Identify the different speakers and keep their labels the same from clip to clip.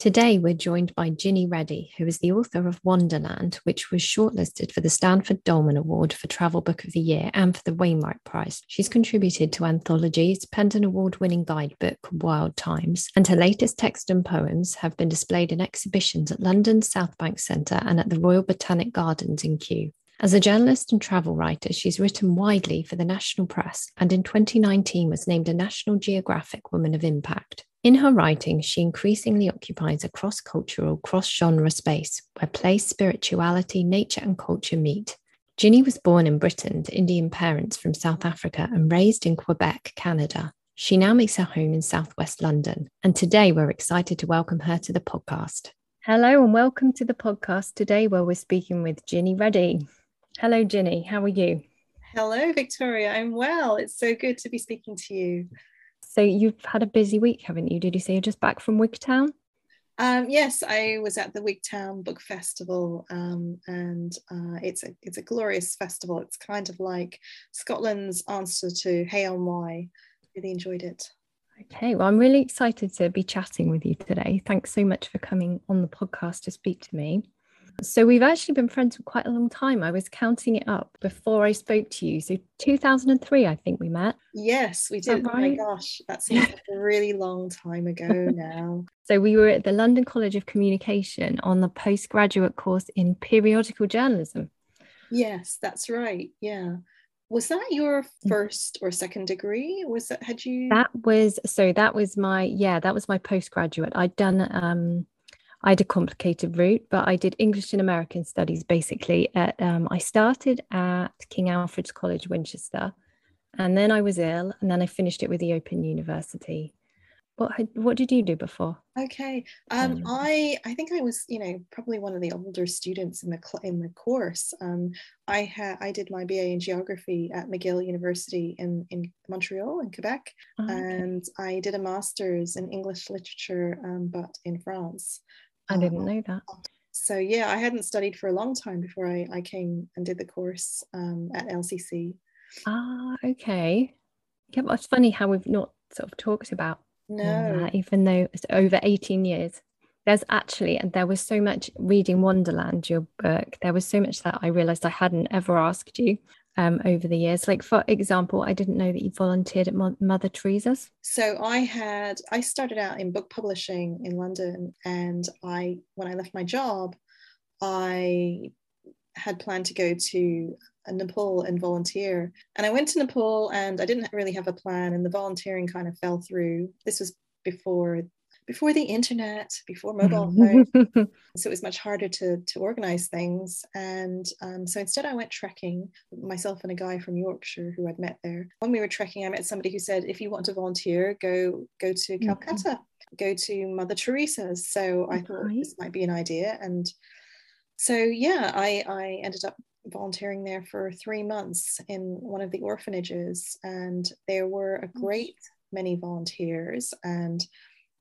Speaker 1: Today, we're joined by Jini Reddy, who is the author of Wanderland, which was shortlisted for the Stanford Dolman Award for Travel Book of the Year and for the Wainwright Prize. She's contributed to anthologies, penned an award winning guidebook, Wild Times, and her latest text and poems have been displayed in exhibitions at London's Southbank Centre and at the Royal Botanic Gardens in Kew. As a journalist and travel writer, she's written widely for the national press and in 2019 was named a National Geographic Woman of Impact. In her writing, she increasingly occupies a cross cultural, cross genre space where place, spirituality, nature, and culture meet. Jini was born in Britain to Indian parents from South Africa and raised in Quebec, Canada. She now makes her home in southwest London, and today we're excited to welcome her to the podcast. Hello, and welcome to the podcast today where we're speaking with Jini Reddy. Hello, Jini. How are you?
Speaker 2: Hello, Victoria. I'm well. It's so good to be speaking to you.
Speaker 1: So you've had a busy week, haven't you? Did you say you're just back from Wigtown?
Speaker 2: Um, yes, I was at the Wigtown Book Festival, um, and uh, it's a it's a glorious festival. It's kind of like Scotland's answer to Hay-on-Wye. Really enjoyed it.
Speaker 1: Okay, well, I'm really excited to be chatting with you today. Thanks so much for coming on the podcast to speak to me. So we've actually been friends for quite a long time. I was counting it up before I spoke to you. So 2003, I think we met.
Speaker 2: Yes, we did. Right? Oh my gosh, that seems like a really long time ago now.
Speaker 1: so we were at the London College of Communication on the postgraduate course in periodical journalism.
Speaker 2: Yes, that's right. Yeah. Was that your mm. first or second degree? Was that had you
Speaker 1: That was so that was my yeah, that was my postgraduate. I'd done um I had a complicated route, but I did English and American studies basically. At, um, I started at King Alfred's College, Winchester, and then I was ill, and then I finished it with the Open University. What what did you do before?
Speaker 2: Okay, um, I I think I was you know probably one of the older students in the cl- in the course. Um, I had I did my BA in geography at McGill University in in Montreal in Quebec, oh, okay. and I did a master's in English literature, um, but in France.
Speaker 1: I didn't um, know that.
Speaker 2: So yeah, I hadn't studied for a long time before I, I came and did the course um, at LCC.
Speaker 1: Ah, okay. Yeah, but it's funny how we've not sort of talked about
Speaker 2: no,
Speaker 1: that, even though it's over 18 years. There's actually, and there was so much reading Wanderland, your book, there was so much that I realized I hadn't ever asked you um, over the years? Like, for example, I didn't know that you volunteered at Mother Teresa's.
Speaker 2: So I had, I started out in book publishing in London, and I, when I left my job, I had planned to go to Nepal and volunteer. And I went to Nepal and I didn't really have a plan, and the volunteering kind of fell through. This was before before the internet, before mobile phones. so it was much harder to, to organize things. And um, so instead, I went trekking, myself and a guy from Yorkshire who I'd met there. When we were trekking, I met somebody who said, if you want to volunteer, go, go to mm-hmm. Calcutta, mm-hmm. go to Mother Teresa's. So I thought this might be an idea. And so, yeah, I, I ended up volunteering there for three months in one of the orphanages. And there were a great many volunteers and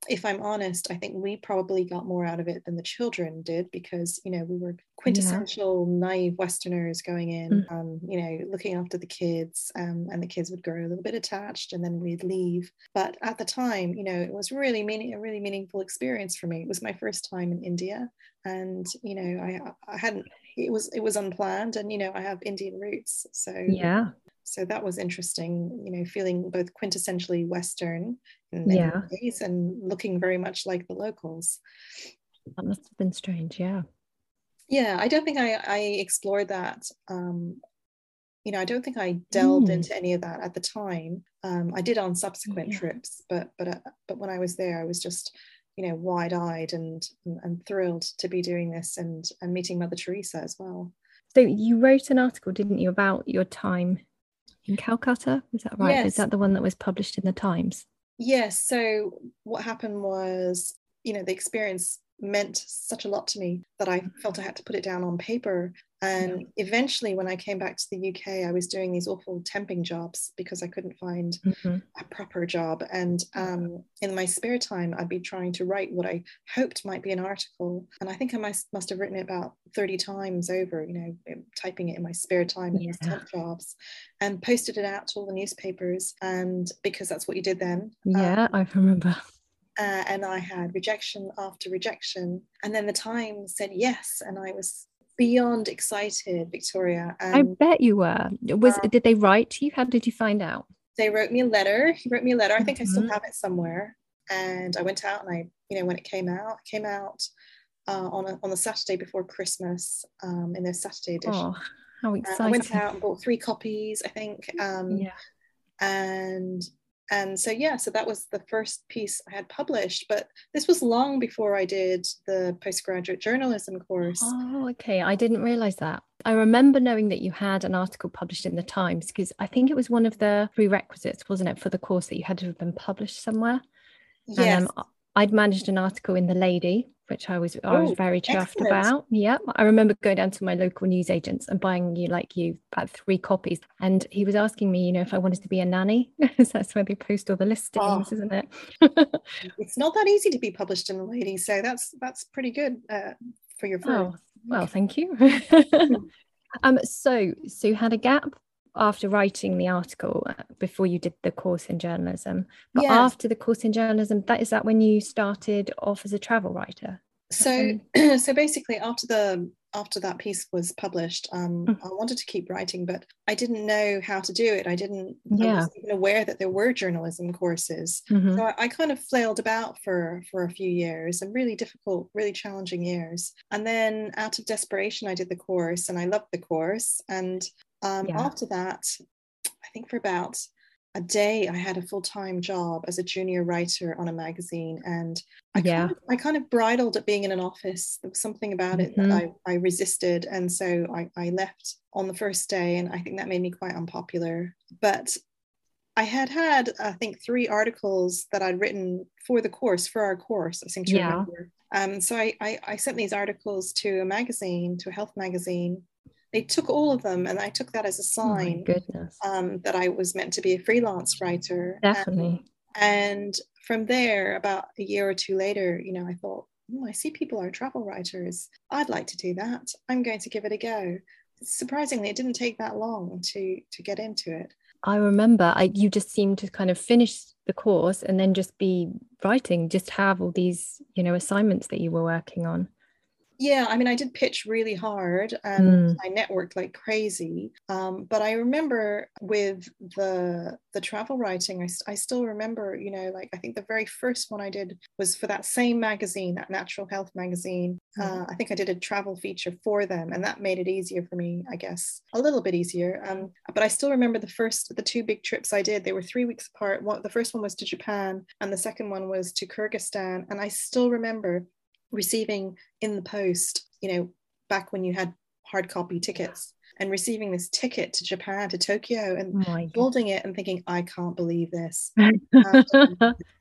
Speaker 2: if I'm honest, I think we probably got more out of it than the children did because, you know, we were quintessential yeah. naive Westerners going in, mm. um, you know, looking after the kids, um, and the kids would grow a little bit attached and then we'd leave. But at the time, you know, it was really meaning a really meaningful experience for me. It was my first time in India, and you know, I I hadn't. It was it was unplanned, and you know, I have Indian roots, so
Speaker 1: yeah
Speaker 2: so that was interesting you know feeling both quintessentially western in many yeah. ways and looking very much like the locals
Speaker 1: that must have been strange yeah
Speaker 2: yeah i don't think i i explored that um you know i don't think i delved mm. into any of that at the time um i did on subsequent yeah. trips but but uh, but when i was there i was just you know wide-eyed and and thrilled to be doing this and and meeting mother teresa as well
Speaker 1: so you wrote an article didn't you about your time in Calcutta. Is that right? Yes. Is that the one that was published in the Times?
Speaker 2: Yes. So what happened was, you know, the experience meant such a lot to me that I felt I had to put it down on paper. And eventually, when I came back to the UK, I was doing these awful temping jobs because I couldn't find mm-hmm. a proper job. And um, in my spare time, I'd be trying to write what I hoped might be an article. And I think I must, must have written it about 30 times over, you know, typing it in my spare time in yeah. these temp jobs and posted it out to all the newspapers. And because that's what you did then.
Speaker 1: Yeah, um, I remember.
Speaker 2: Uh, and I had rejection after rejection. And then the Times said yes, and I was beyond excited, Victoria.
Speaker 1: I bet you were. Was um, did they write to you? How did you find out?
Speaker 2: They wrote me a letter. He wrote me a letter. I think mm-hmm. I still mm-hmm. have it somewhere. And I went out and I, you know, when it came out, it came out uh, on a, on the Saturday before Christmas um, in their Saturday edition. Oh,
Speaker 1: how exciting! Uh,
Speaker 2: I went out and bought three copies. I think. Um, yeah. And and so yeah so that was the first piece i had published but this was long before i did the postgraduate journalism course.
Speaker 1: Oh okay. I didn't realize that. I remember knowing that you had an article published in the times because i think it was one of the prerequisites wasn't it for the course that you had to have been published somewhere?
Speaker 2: Yes. Um,
Speaker 1: i'd managed an article in the lady which I was I was oh, very chuffed excellent. about. Yeah, I remember going down to my local newsagents and buying you like you about three copies, and he was asking me, you know, if I wanted to be a nanny. so that's where they post all the listings, oh. isn't it?
Speaker 2: it's not that easy to be published in the lady, so that's that's pretty good uh, for your firm. Oh,
Speaker 1: well, thank you. um, so Sue had a gap after writing the article uh, before you did the course in journalism but yeah. after the course in journalism that is that when you started off as a travel writer
Speaker 2: so so basically after the after that piece was published um, mm. i wanted to keep writing but i didn't know how to do it i didn't yeah. i wasn't even aware that there were journalism courses mm-hmm. so I, I, kind of flailed about for for a few years and really difficult really challenging years and then out of desperation i did the course and i loved the course and um, yeah. After that, I think for about a day, I had a full time job as a junior writer on a magazine, and I yeah, kind of, I kind of bridled at being in an office. There was something about it mm-hmm. that I, I resisted, and so I, I left on the first day, and I think that made me quite unpopular. But I had had, I think, three articles that I'd written for the course, for our course, I seem to yeah. remember. Um, so I, I, I, sent these articles to a magazine, to a health magazine, they took all of them and i took that as a oh sign
Speaker 1: oh
Speaker 2: um, that i was meant to be a freelance writer
Speaker 1: definitely.
Speaker 2: and, and, from there about a year or two later you know i thought oh, i see people are travel writers. I'd like to do that. I'm going to give it a go. Surprisingly it didn't take that long to to get into it.
Speaker 1: I remember I, you just seemed to kind of finish the course and then just be writing just have all these you know assignments that you were working on
Speaker 2: yeah i mean i did pitch really hard and mm. i networked like crazy um, but i remember with the the travel writing I, I still remember you know like i think the very first one i did was for that same magazine that natural health magazine mm. uh, i think i did a travel feature for them and that made it easier for me i guess a little bit easier um, but i still remember the first the two big trips i did they were three weeks apart one, the first one was to japan and the second one was to kyrgyzstan and i still remember receiving in the post, you know, back when you had hard copy tickets and receiving this ticket to Japan, to Tokyo, and oh holding it and thinking, I can't believe this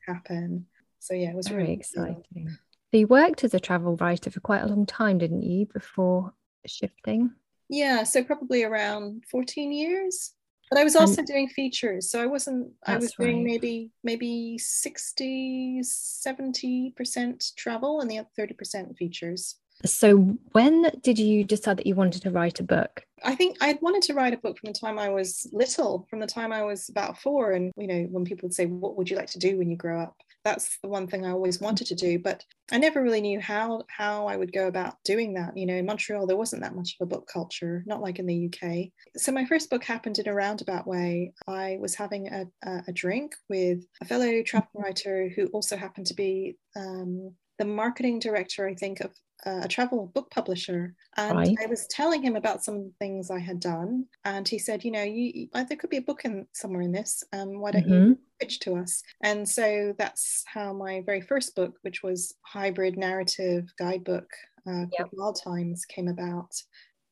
Speaker 2: happen. So yeah, it was
Speaker 1: very
Speaker 2: really
Speaker 1: exciting. Cool. So you worked as a travel writer for quite a long time, didn't you, before shifting?
Speaker 2: Yeah, so probably around 14 years but i was also and, doing features so i wasn't i was doing right. maybe maybe 60 70% travel and the other 30% features
Speaker 1: so when did you decide that you wanted to write a book
Speaker 2: I think I'd wanted to write a book from the time I was little, from the time I was about four. And, you know, when people would say, What would you like to do when you grow up? That's the one thing I always wanted to do. But I never really knew how how I would go about doing that. You know, in Montreal, there wasn't that much of a book culture, not like in the UK. So my first book happened in a roundabout way. I was having a, a, a drink with a fellow travel writer who also happened to be um, the marketing director, I think, of a travel book publisher and right. i was telling him about some of the things i had done and he said you know you there could be a book in somewhere in this um, why don't mm-hmm. you pitch to us and so that's how my very first book which was hybrid narrative guidebook uh, yep. wild times came about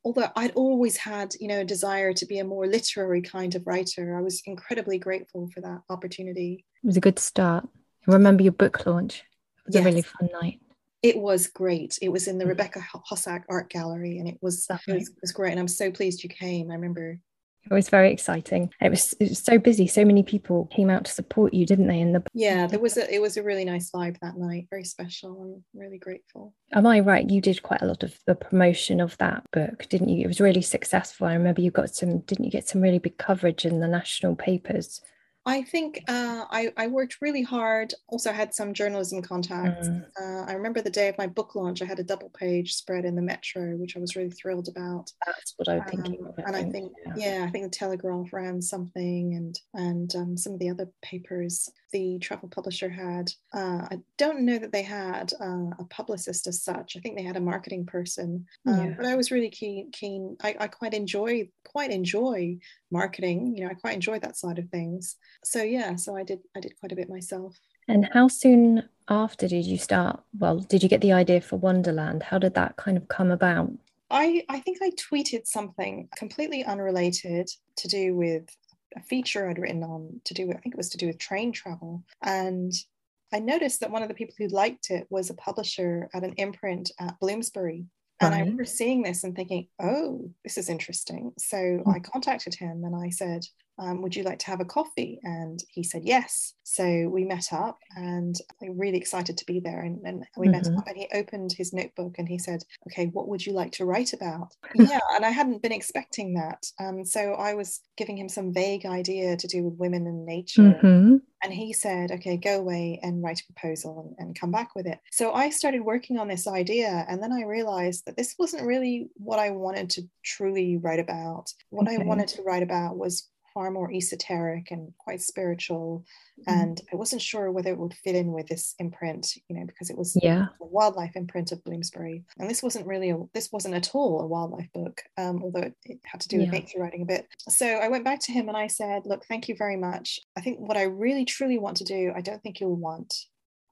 Speaker 2: although I'd always had, you know, a desire to be a more literary kind of writer, I was incredibly grateful for that opportunity.
Speaker 1: It was a good start. I remember your book launch. It was yes. a really fun night.
Speaker 2: It was great. It was in the mm-hmm. Rebecca Hossack Art Gallery, and it was, it was, it was great. And I'm so pleased you came. I remember
Speaker 1: it was very exciting. It was, it was so busy. So many people came out to support you, didn't they? In the
Speaker 2: yeah, there was a it was a really nice vibe that night. Very special. I'm really grateful.
Speaker 1: Am I right? You did quite a lot of the promotion of that book, didn't you? It was really successful. I remember you got some. Didn't you get some really big coverage in the national papers?
Speaker 2: I think uh, I, I, worked really hard. Also, had some journalism contacts. Mm. Uh, I remember the day of my book launch, I had a double page spread in the Metro, which I was really thrilled about.
Speaker 1: That's what I was thinking. Um,
Speaker 2: and I think, yeah. yeah. I think the Telegraph ran something, and and um, some of the other papers the travel publisher had. Uh, I don't know that they had uh, a publicist as such. I think they had a marketing person, um, yeah. but I was really keen. Keen. I, I quite enjoy quite enjoy marketing. You know, I quite enjoy that side of things. So yeah, so I did I did quite a bit myself.
Speaker 1: And how soon after did you start? Well, did you get the idea for Wanderland? How did that kind of come about?
Speaker 2: I, I think I tweeted something completely unrelated to do with a feature I'd written on to do with, I think it was to do with train travel. And I noticed that one of the people who liked it was a publisher at an imprint at Bloomsbury. And I remember seeing this and thinking, oh, this is interesting. So mm-hmm. I contacted him and I said, um, would you like to have a coffee? And he said yes. So we met up and I'm really excited to be there. And, and we mm-hmm. met up and he opened his notebook and he said, okay, what would you like to write about? yeah. And I hadn't been expecting that. Um, so I was giving him some vague idea to do with women and nature. Mm-hmm. And he said, okay, go away and write a proposal and, and come back with it. So I started working on this idea. And then I realized that this wasn't really what I wanted to truly write about. What okay. I wanted to write about was far more esoteric and quite spiritual. Mm-hmm. And I wasn't sure whether it would fit in with this imprint, you know, because it was
Speaker 1: yeah.
Speaker 2: a wildlife imprint of Bloomsbury. And this wasn't really, a, this wasn't at all a wildlife book, um, although it, it, had to do with yeah. nature writing a bit. So I went back to him and I said, look, thank you very much. I think what I really truly want to do, I don't think you'll want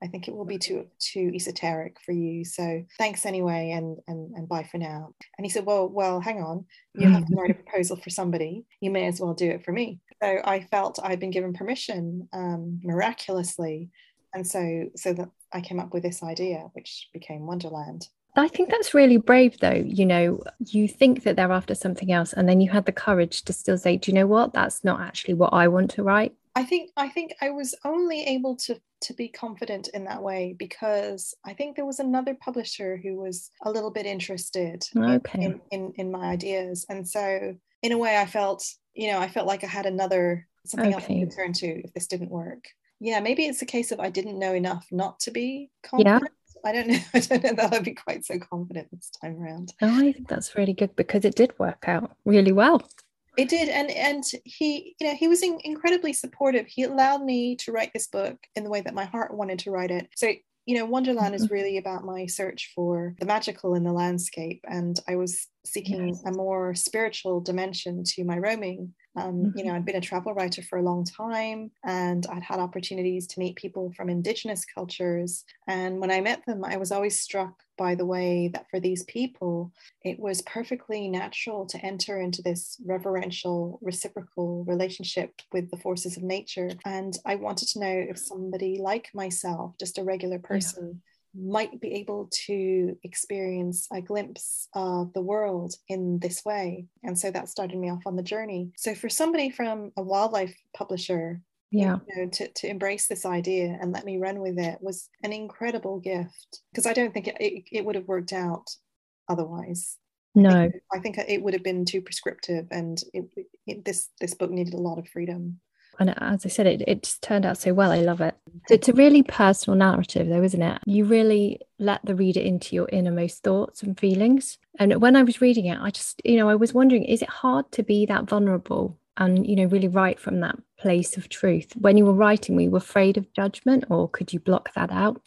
Speaker 2: I think it will be too too esoteric for you. So thanks anyway, and and and bye for now. And he said, well, well, hang on, you have to write a proposal for somebody. You may as well do it for me. So I felt I'd been given permission um, miraculously, and so so that I came up with this idea, which became Wanderland.
Speaker 1: I think that's really brave, though. You know, you think that they're after something else, and then you had the courage to still say, "Do you know what? That's not actually what I want to write."
Speaker 2: I think I think I was only able to to be confident in that way because I think there was another publisher who was a little bit interested
Speaker 1: okay.
Speaker 2: in, in, in my ideas. And so in a way I felt, you know, I felt like I had another something okay. else to turn to if this didn't work. Yeah, maybe it's a case of I didn't know enough not to be confident. Yeah. I don't know. I don't know that I'd be quite so confident this time around.
Speaker 1: Oh, I think that's really good because it did work out really well.
Speaker 2: It did, and and he, you know, he was in, incredibly supportive. He allowed me to write this book in the way that my heart wanted to write it. So you know, Wanderland mm-hmm. is really about my search for the magical in the landscape, and I was seeking yes. a more spiritual dimension to my roaming um, mm-hmm. You know, I'd been a travel writer for a long time and I'd had opportunities to meet people from Indigenous cultures. And when I met them, I was always struck by the way that for these people, it was perfectly natural to enter into this reverential, reciprocal relationship with the forces of nature. And I wanted to know if somebody like myself, just a regular person, yeah might be able to experience a glimpse of the world in this way. And so that started me off on the journey. So for somebody from a wildlife publisher,
Speaker 1: yeah
Speaker 2: you know, to, to embrace this idea and let me run with it was an incredible gift because I don't think it, it, it would have worked out otherwise.
Speaker 1: No,
Speaker 2: I think, it would have been too prescriptive, and it, it, this this book needed a lot of freedom
Speaker 1: and as I said, it, it just turned out so well. I love it. So it's a really personal narrative, though, isn't it? You really let the reader into your innermost thoughts and feelings. And when I was reading it, I just, you know, I was wondering, is it hard to be that vulnerable and, you know, really write from that place of truth? When you were writing, were you afraid of judgment or could you block that out?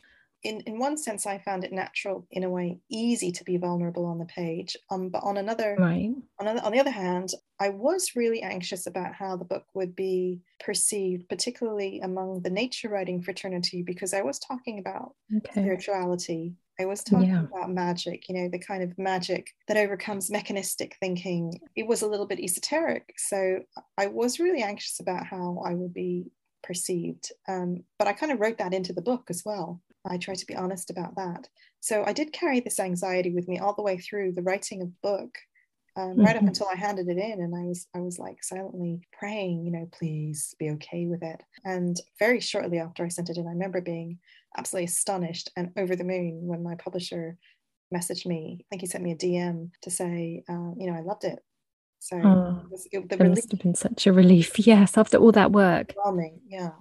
Speaker 2: In, in one sense, I found it natural, in a way, easy to be vulnerable on the page. Um, but on another,
Speaker 1: right.
Speaker 2: on, on the other hand, I was really anxious about how the book would be perceived, particularly among the nature writing fraternity, because I was talking about okay. spirituality. I was talking yeah. about magic, you know, the kind of magic that overcomes mechanistic thinking. It was a little bit esoteric. So I was really anxious about how I would be perceived. Um, but I kind of wrote that into the book as well. I try to be honest about that. So I did carry this anxiety with me all the way through the writing of the book. Um, right up
Speaker 1: Mhm.
Speaker 2: until I handed it in, and I was I was like silently praying, you know, please be okay with it. And very shortly after I sent it in, I remember being absolutely astonished and over the moon when my publisher messaged me. I think he sent me a DM to say, um, you know, I loved it. So
Speaker 1: Oh,
Speaker 2: it was, it, the
Speaker 1: That
Speaker 2: relief
Speaker 1: must have been such a relief. Yes, after all that work.
Speaker 2: Yeah.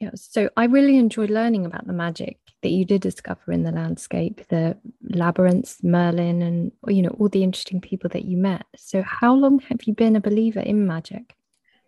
Speaker 1: Yeah, so I really enjoyed learning about the magic that you did discover in the landscape, the labyrinths, Merlin, and you know all the interesting people that you met. So, how long have you been a believer in magic?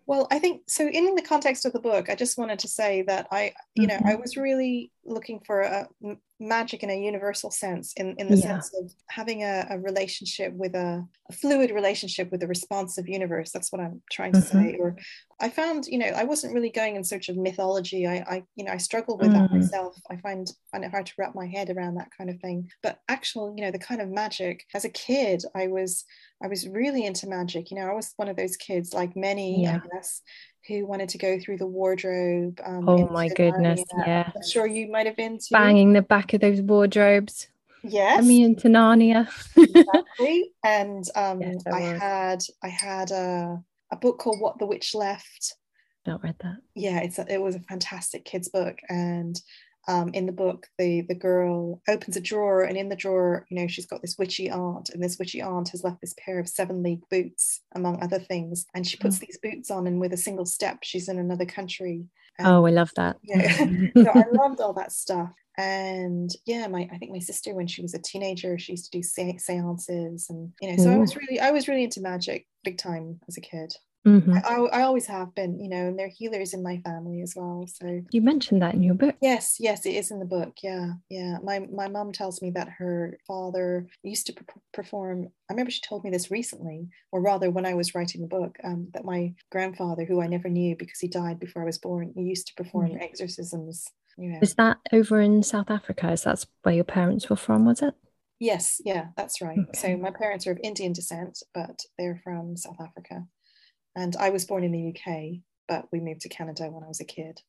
Speaker 2: Well, I think so. In the context of the book, I just wanted to say that I, you know, I
Speaker 1: Mhm.
Speaker 2: was really looking for a m- magic in a universal sense, in in the
Speaker 1: Yeah.
Speaker 2: sense of having a, a relationship with a, a fluid relationship with a responsive universe. That's what I'm trying to
Speaker 1: Mhm.
Speaker 2: say. Or I found, you know, I wasn't really going in search of mythology. I, I you know, I struggle with that
Speaker 1: Mm.
Speaker 2: myself. I find find it hard to wrap my head around that kind of thing. But actual, you know, the kind of magic. As a kid, I was I was really into magic. You know, I was one of those kids, like many,
Speaker 1: Yeah.
Speaker 2: I guess, who wanted to go through the wardrobe. Um,
Speaker 1: Oh my goodness,
Speaker 2: Narnia.
Speaker 1: yeah.
Speaker 2: I'm sure you might have been too.
Speaker 1: Banging the back of those wardrobes.
Speaker 2: Yes,
Speaker 1: Let me into Narnia.
Speaker 2: exactly. And um,
Speaker 1: Yes, I
Speaker 2: I
Speaker 1: was.
Speaker 2: had I had a a book called What the Witch Left.
Speaker 1: Not read that.
Speaker 2: Yeah, it's a, it was a fantastic kids book, and um, in the book, the the girl opens a drawer, and in the drawer, you know, she's got this witchy aunt, and this witchy aunt has left this pair of seven league boots, among other things, and she puts
Speaker 1: Oh.
Speaker 2: these boots on, and with a single step, she's in another country.
Speaker 1: Oh, I love that.
Speaker 2: Yeah. so I loved all that stuff. And yeah, my I think my sister when she was a teenager, she used to do se- seances, and you know, so I was really I was really into magic big time as a kid.
Speaker 1: Mhm.
Speaker 2: I, I, always have been, you know, and there are healers in my family as well. So
Speaker 1: You mentioned that in your book.
Speaker 2: yes, yes, it is in the book. Yeah, yeah. My my mom tells me that her father used to per- perform. I remember she told me this recently, or rather, when I was writing the book, um, that my grandfather, who I never knew because he died before I was born, he used to perform
Speaker 1: Mm.
Speaker 2: exorcisms. Yeah.
Speaker 1: Is that over in South Africa? Is that where your parents were from? Was it?
Speaker 2: Yes, yeah, that's right. So my parents are of Indian descent, but they're from South Africa. And I was born in the UK, but we moved to Canada when I was a kid.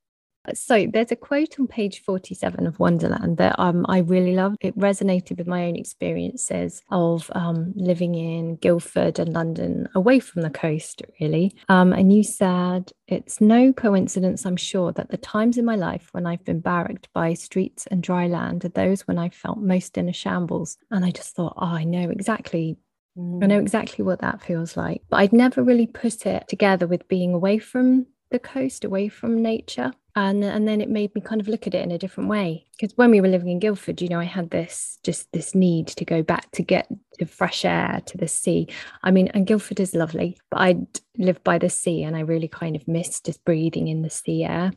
Speaker 1: So there's a quote on page 47 of Wanderland that um, I really loved. It resonated with my own experiences of um, living in Guildford and London, away from the coast, really. Um, and you said, It's no coincidence, I'm sure, that the times in my life when I've been barracked by streets and dry land are those when I felt most in a shambles. And I just thought, Oh, I know exactly I know exactly what that feels like, but I'd never really put it together with being away from the coast, away from nature. And, and then it made me kind of look at it in a different way. Because when we were living in Guildford, you know, I had this just this need to go back to get to fresh air, to the sea. I mean, and Guildford is lovely, but I live by the sea and I really kind of miss just breathing in the sea air.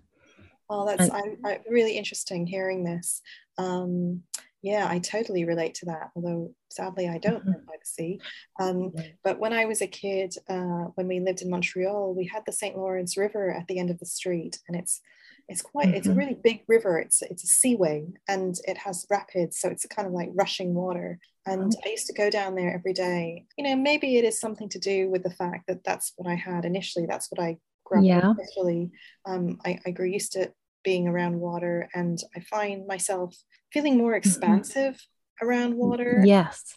Speaker 2: Oh, that's
Speaker 1: And-
Speaker 2: I, I, really interesting hearing this. Um, yeah, I totally relate to that. Although sadly, I don't live by the sea. Um, but when I was a kid, uh, when we lived in Montreal, we had the St. Lawrence River at the end of the street, and it's it's quite it's a
Speaker 1: Mhm.
Speaker 2: really big river. It's it's a seaway, and it has rapids, so it's kind of like rushing water. And I used to go down there every day. You know, maybe it is something to do with the fact that that's what I had initially. That's what I grew up
Speaker 1: Yeah.
Speaker 2: with initially. Um, I, I grew used to being around water, and I find myself feeling more expansive around water.
Speaker 1: Yes.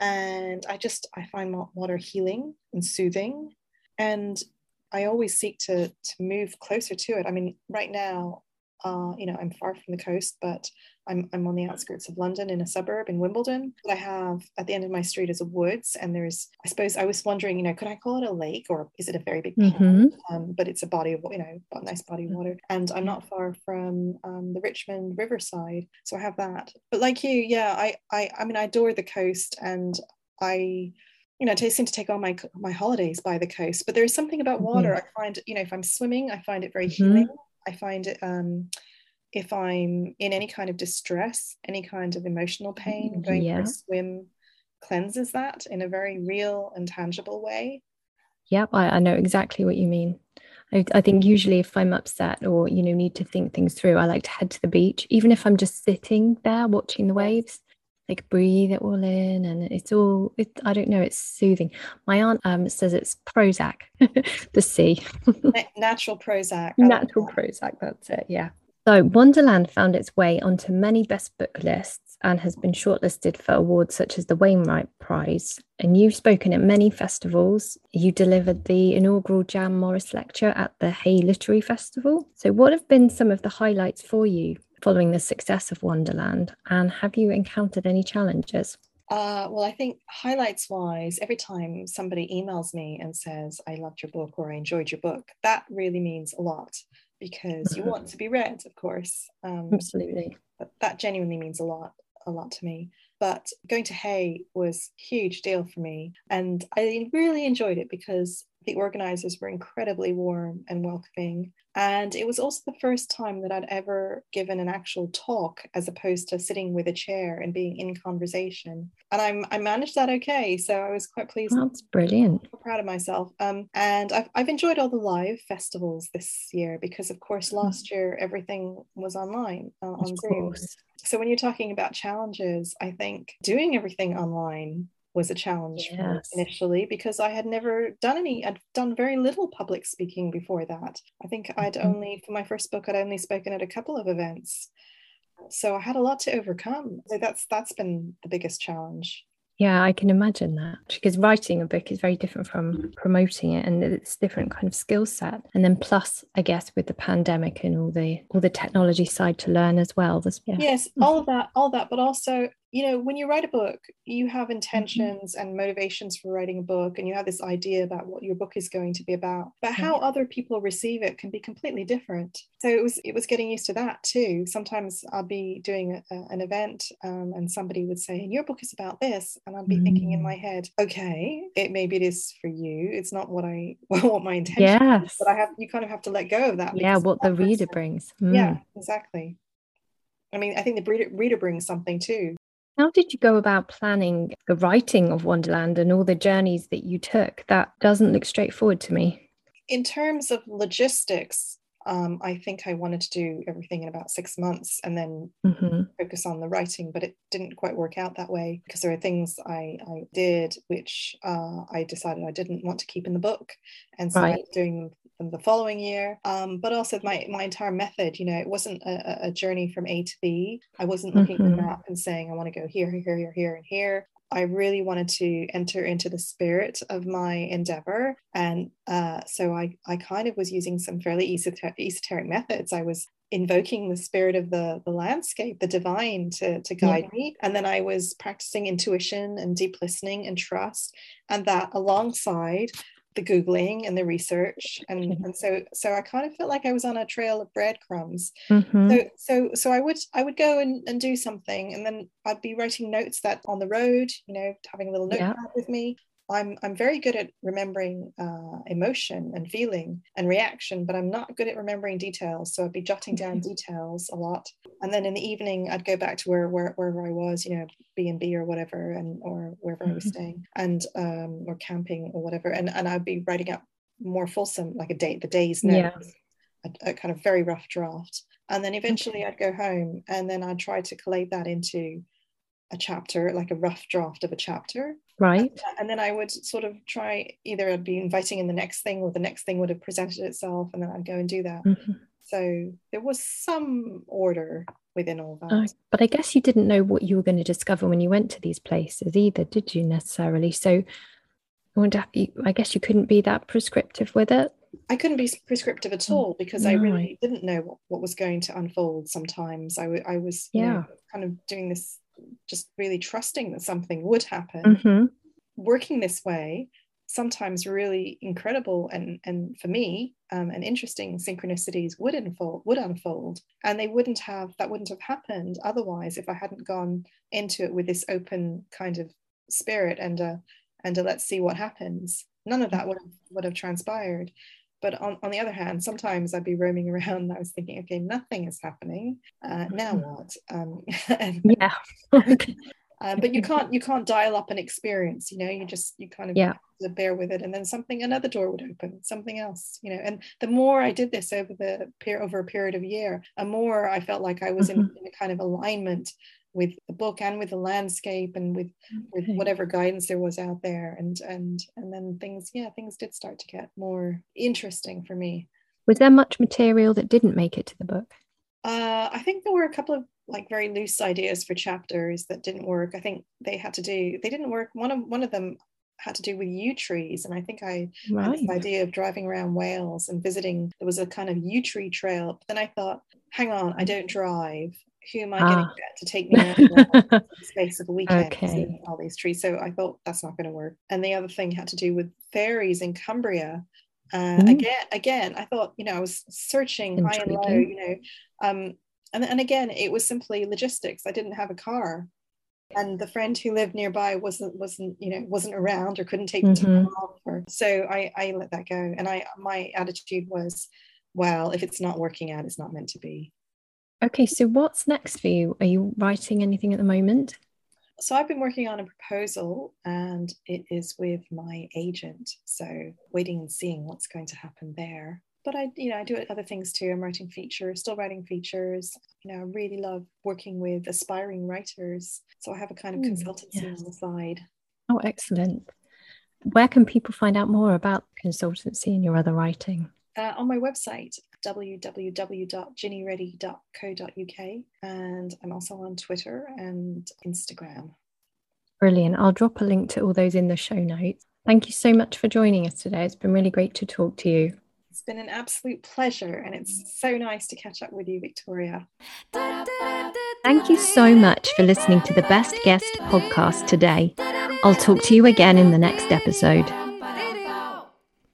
Speaker 2: and i just i find water healing and soothing. And i always seek to to move closer to it. I mean right now uh, you know i'm far from the coast but I'm, I'm on the outskirts of london in a suburb in wimbledon what i have at the end of my street is a woods and there's i suppose i was wondering you know could i call it a lake or is it a very big pond
Speaker 1: Mhm.
Speaker 2: um, but it's a body of you know a nice body of water and i'm not far from um, the richmond riverside so i have that but like you yeah i i, I mean i adore the coast and i you know, I seem to take all my my holidays by the coast, but there's something about water. I find, you know, if I'm swimming, I find it very
Speaker 1: Mhm.
Speaker 2: healing. I find it, um, if I'm in any kind of distress, any kind of emotional pain, going for a swim cleanses that in a very real and tangible way.
Speaker 1: Yep, I, I know exactly what you mean. I, I think usually if I'm upset or you know need to think things through, I like to head to the beach, even if I'm just sitting there watching the waves. Like breathe it all in, and it's all. It, I don't know. It's soothing. My aunt um says it's Prozac, the sea,
Speaker 2: natural Prozac. I like
Speaker 1: natural
Speaker 2: that.
Speaker 1: Prozac. That's it. Yeah. So, Wanderland found its way onto many best book lists and has been shortlisted for awards such as the Wainwright Prize. And you've spoken at many festivals. You delivered the inaugural Jan Morris lecture at the Hay Literary Festival. So, what have been some of the highlights for you following the success of Wanderland? And have you encountered any challenges?
Speaker 2: Uh, well, I think highlights wise, every time somebody emails me and says, I loved your book or I enjoyed your book, that really means a lot because you want to be read, of course.
Speaker 1: Um, Absolutely.
Speaker 2: That genuinely means a lot, a lot to me. But going to Hay was a huge deal for me. And I really enjoyed it because the organizers were incredibly warm and welcoming. And it was also the first time that I'd ever given an actual talk as opposed to sitting with a chair and being in conversation. And I'm, I managed that okay. So I was quite pleased.
Speaker 1: That's brilliant.
Speaker 2: I'm proud of myself. Um, and I've, I've enjoyed all the live festivals this year because, of course, mm-hmm. last year everything was online uh, on Zoom. So when you're talking about challenges, I think doing everything online was a challenge yes. initially because I had never done any, I'd done very little public speaking before that. I think I'd mm-hmm. only, for my first book, I'd only spoken at a couple of events. So I had a lot to overcome. So that's that's been the biggest challenge.
Speaker 1: Yeah, I can imagine that because writing a book is very different from promoting it and it's different kind of skill set. And then plus, I guess, with the pandemic and all the all the technology side to learn as well. There's,
Speaker 2: yeah. Yes, all of that, all that, but also you know when you write a book you have mm-hmm. intentions mm-hmm. and motivations for writing a book and you have this idea about what your book is going to be about but how mm-hmm. other people receive it can be completely different so it was it was getting used to that too sometimes i'll be doing a, an event um, and somebody would say and your book is about this and i'd be mm. thinking in my mm. head okay it maybe it is for you it's not what i what my intention yes. is but i have you kind of have to let go of that
Speaker 1: yeah what the reader brings
Speaker 2: mm. yeah exactly I mean, I think the reader, reader brings something too.
Speaker 1: How did you go about planning the writing of Wanderland and all the journeys that you took? That doesn't look straightforward to me.
Speaker 2: In terms of logistics, um, I think I wanted to do everything in about six months and then mm-hmm. focus on the writing, but it didn't quite work out that way because there are things I, I did which uh, I decided I didn't want to keep in the book. And so right. I was doing them the following year. Um, but also my, my entire method, you know, it wasn't a, a journey from A to B. I wasn't looking mm-hmm. at the map and saying, I want to go here, here, here, here, and here. I really wanted to enter into the spirit of my endeavor. And uh, so I, I kind of was using some fairly esoteric, esoteric methods. I was invoking the spirit of the, the landscape, the divine to, to guide yeah. me. And then I was practicing intuition and deep listening and trust. And that alongside the googling and the research and, and so so i kind of felt like i was on a trail of breadcrumbs mm-hmm. so so so i would i would go and, and do something and then i'd be writing notes that on the road you know having a little notepad yeah. with me I'm I'm very good at remembering uh, emotion and feeling and reaction, but I'm not good at remembering details. So I'd be jotting down details a lot, and then in the evening I'd go back to where, where wherever I was, you know, B and B or whatever, and or wherever mm-hmm. I was mm-hmm. staying, and um, or camping or whatever, and and I'd be writing up more fulsome, like a date, the day's notes, yeah. a, a, kind of very rough draft, and then eventually. I'd go home, and then I'd try to collate that into a chapter, like a rough draft of a chapter.
Speaker 1: Right.
Speaker 2: And, then I would sort of try either I'd be inviting in the next thing or the next thing would have presented itself and then I'd go and do that. Mm-hmm. So there was some order within all that.
Speaker 1: But I guess you didn't know what you were going to discover when you went to these places either, did you necessarily? So I wonder, I guess you couldn't be that prescriptive with it.
Speaker 2: I couldn't be prescriptive at mm, all because no. I really didn't know what, what was going to unfold sometimes. I, w- I was yeah. Know, kind of doing this just really trusting that something would happen, mm-hmm. working this way, sometimes really incredible and and for me um, and interesting synchronicities would unfold would unfold and they wouldn't have that wouldn't have happened otherwise if I hadn't gone into it with this open kind of spirit and a and a let's see what happens none of that would have, would have transpired but on, on the other hand, sometimes I'd be roaming around and I was thinking, okay, nothing is happening. Uh, now mm-hmm. what? Um,
Speaker 1: yeah.
Speaker 2: um, but you can't you can't dial up an experience, you know. You just you kind of
Speaker 1: yeah.
Speaker 2: bear with it, and then something another door would open, something else, you know. And the more I did this over the over a period of a year, the more I felt like I was mm-hmm. in, in a kind of alignment with the book and with the landscape and with with whatever guidance there was out there and and and then things yeah things did start to get more interesting for me
Speaker 1: was there much material that didn't make it to the book
Speaker 2: Uh, I think there were a couple of like very loose ideas for chapters that didn't work. I think they had to do they didn't work. One of one of them had to do with yew trees, and I think I right. had this idea of driving around Wales and visiting. There was a kind of yew tree trail. But then I thought, hang on, I don't drive. Who am I ah. going to get to take me out the space of a weekend okay. all these trees? So I thought that's not going to work. And the other thing had to do with fairies in Cumbria. Uh, mm. Again, again, I thought you know I was searching high and low, you know, um, and and again it was simply logistics. I didn't have a car, and the friend who lived nearby wasn't wasn't you know wasn't around or couldn't take mm-hmm. time off or so I I let that go and I my attitude was well if it's not working out it's not meant to be
Speaker 1: okay so what's next for you are you writing anything at the moment
Speaker 2: so I've been working on a proposal and it is with my agent so waiting and seeing what's going to happen there but I, you know, I do other things too. I'm writing features, still writing features. You know, I really love working with aspiring writers. So I have a kind of mm, consultancy on the side.
Speaker 1: Oh, excellent. Where can people find out more about consultancy and your other writing?
Speaker 2: Uh, on my website, www.jinireddy.co.uk. And I'm also on Twitter and Instagram.
Speaker 1: Brilliant. I'll drop a link to all those in the show notes. Thank you so much for joining us today. It's been really great to talk to you.
Speaker 2: It's been an absolute pleasure, and it's so nice to catch up with you, Victoria.
Speaker 1: Thank you so much for listening to the Best Guest podcast today. I'll talk to you again in the next episode.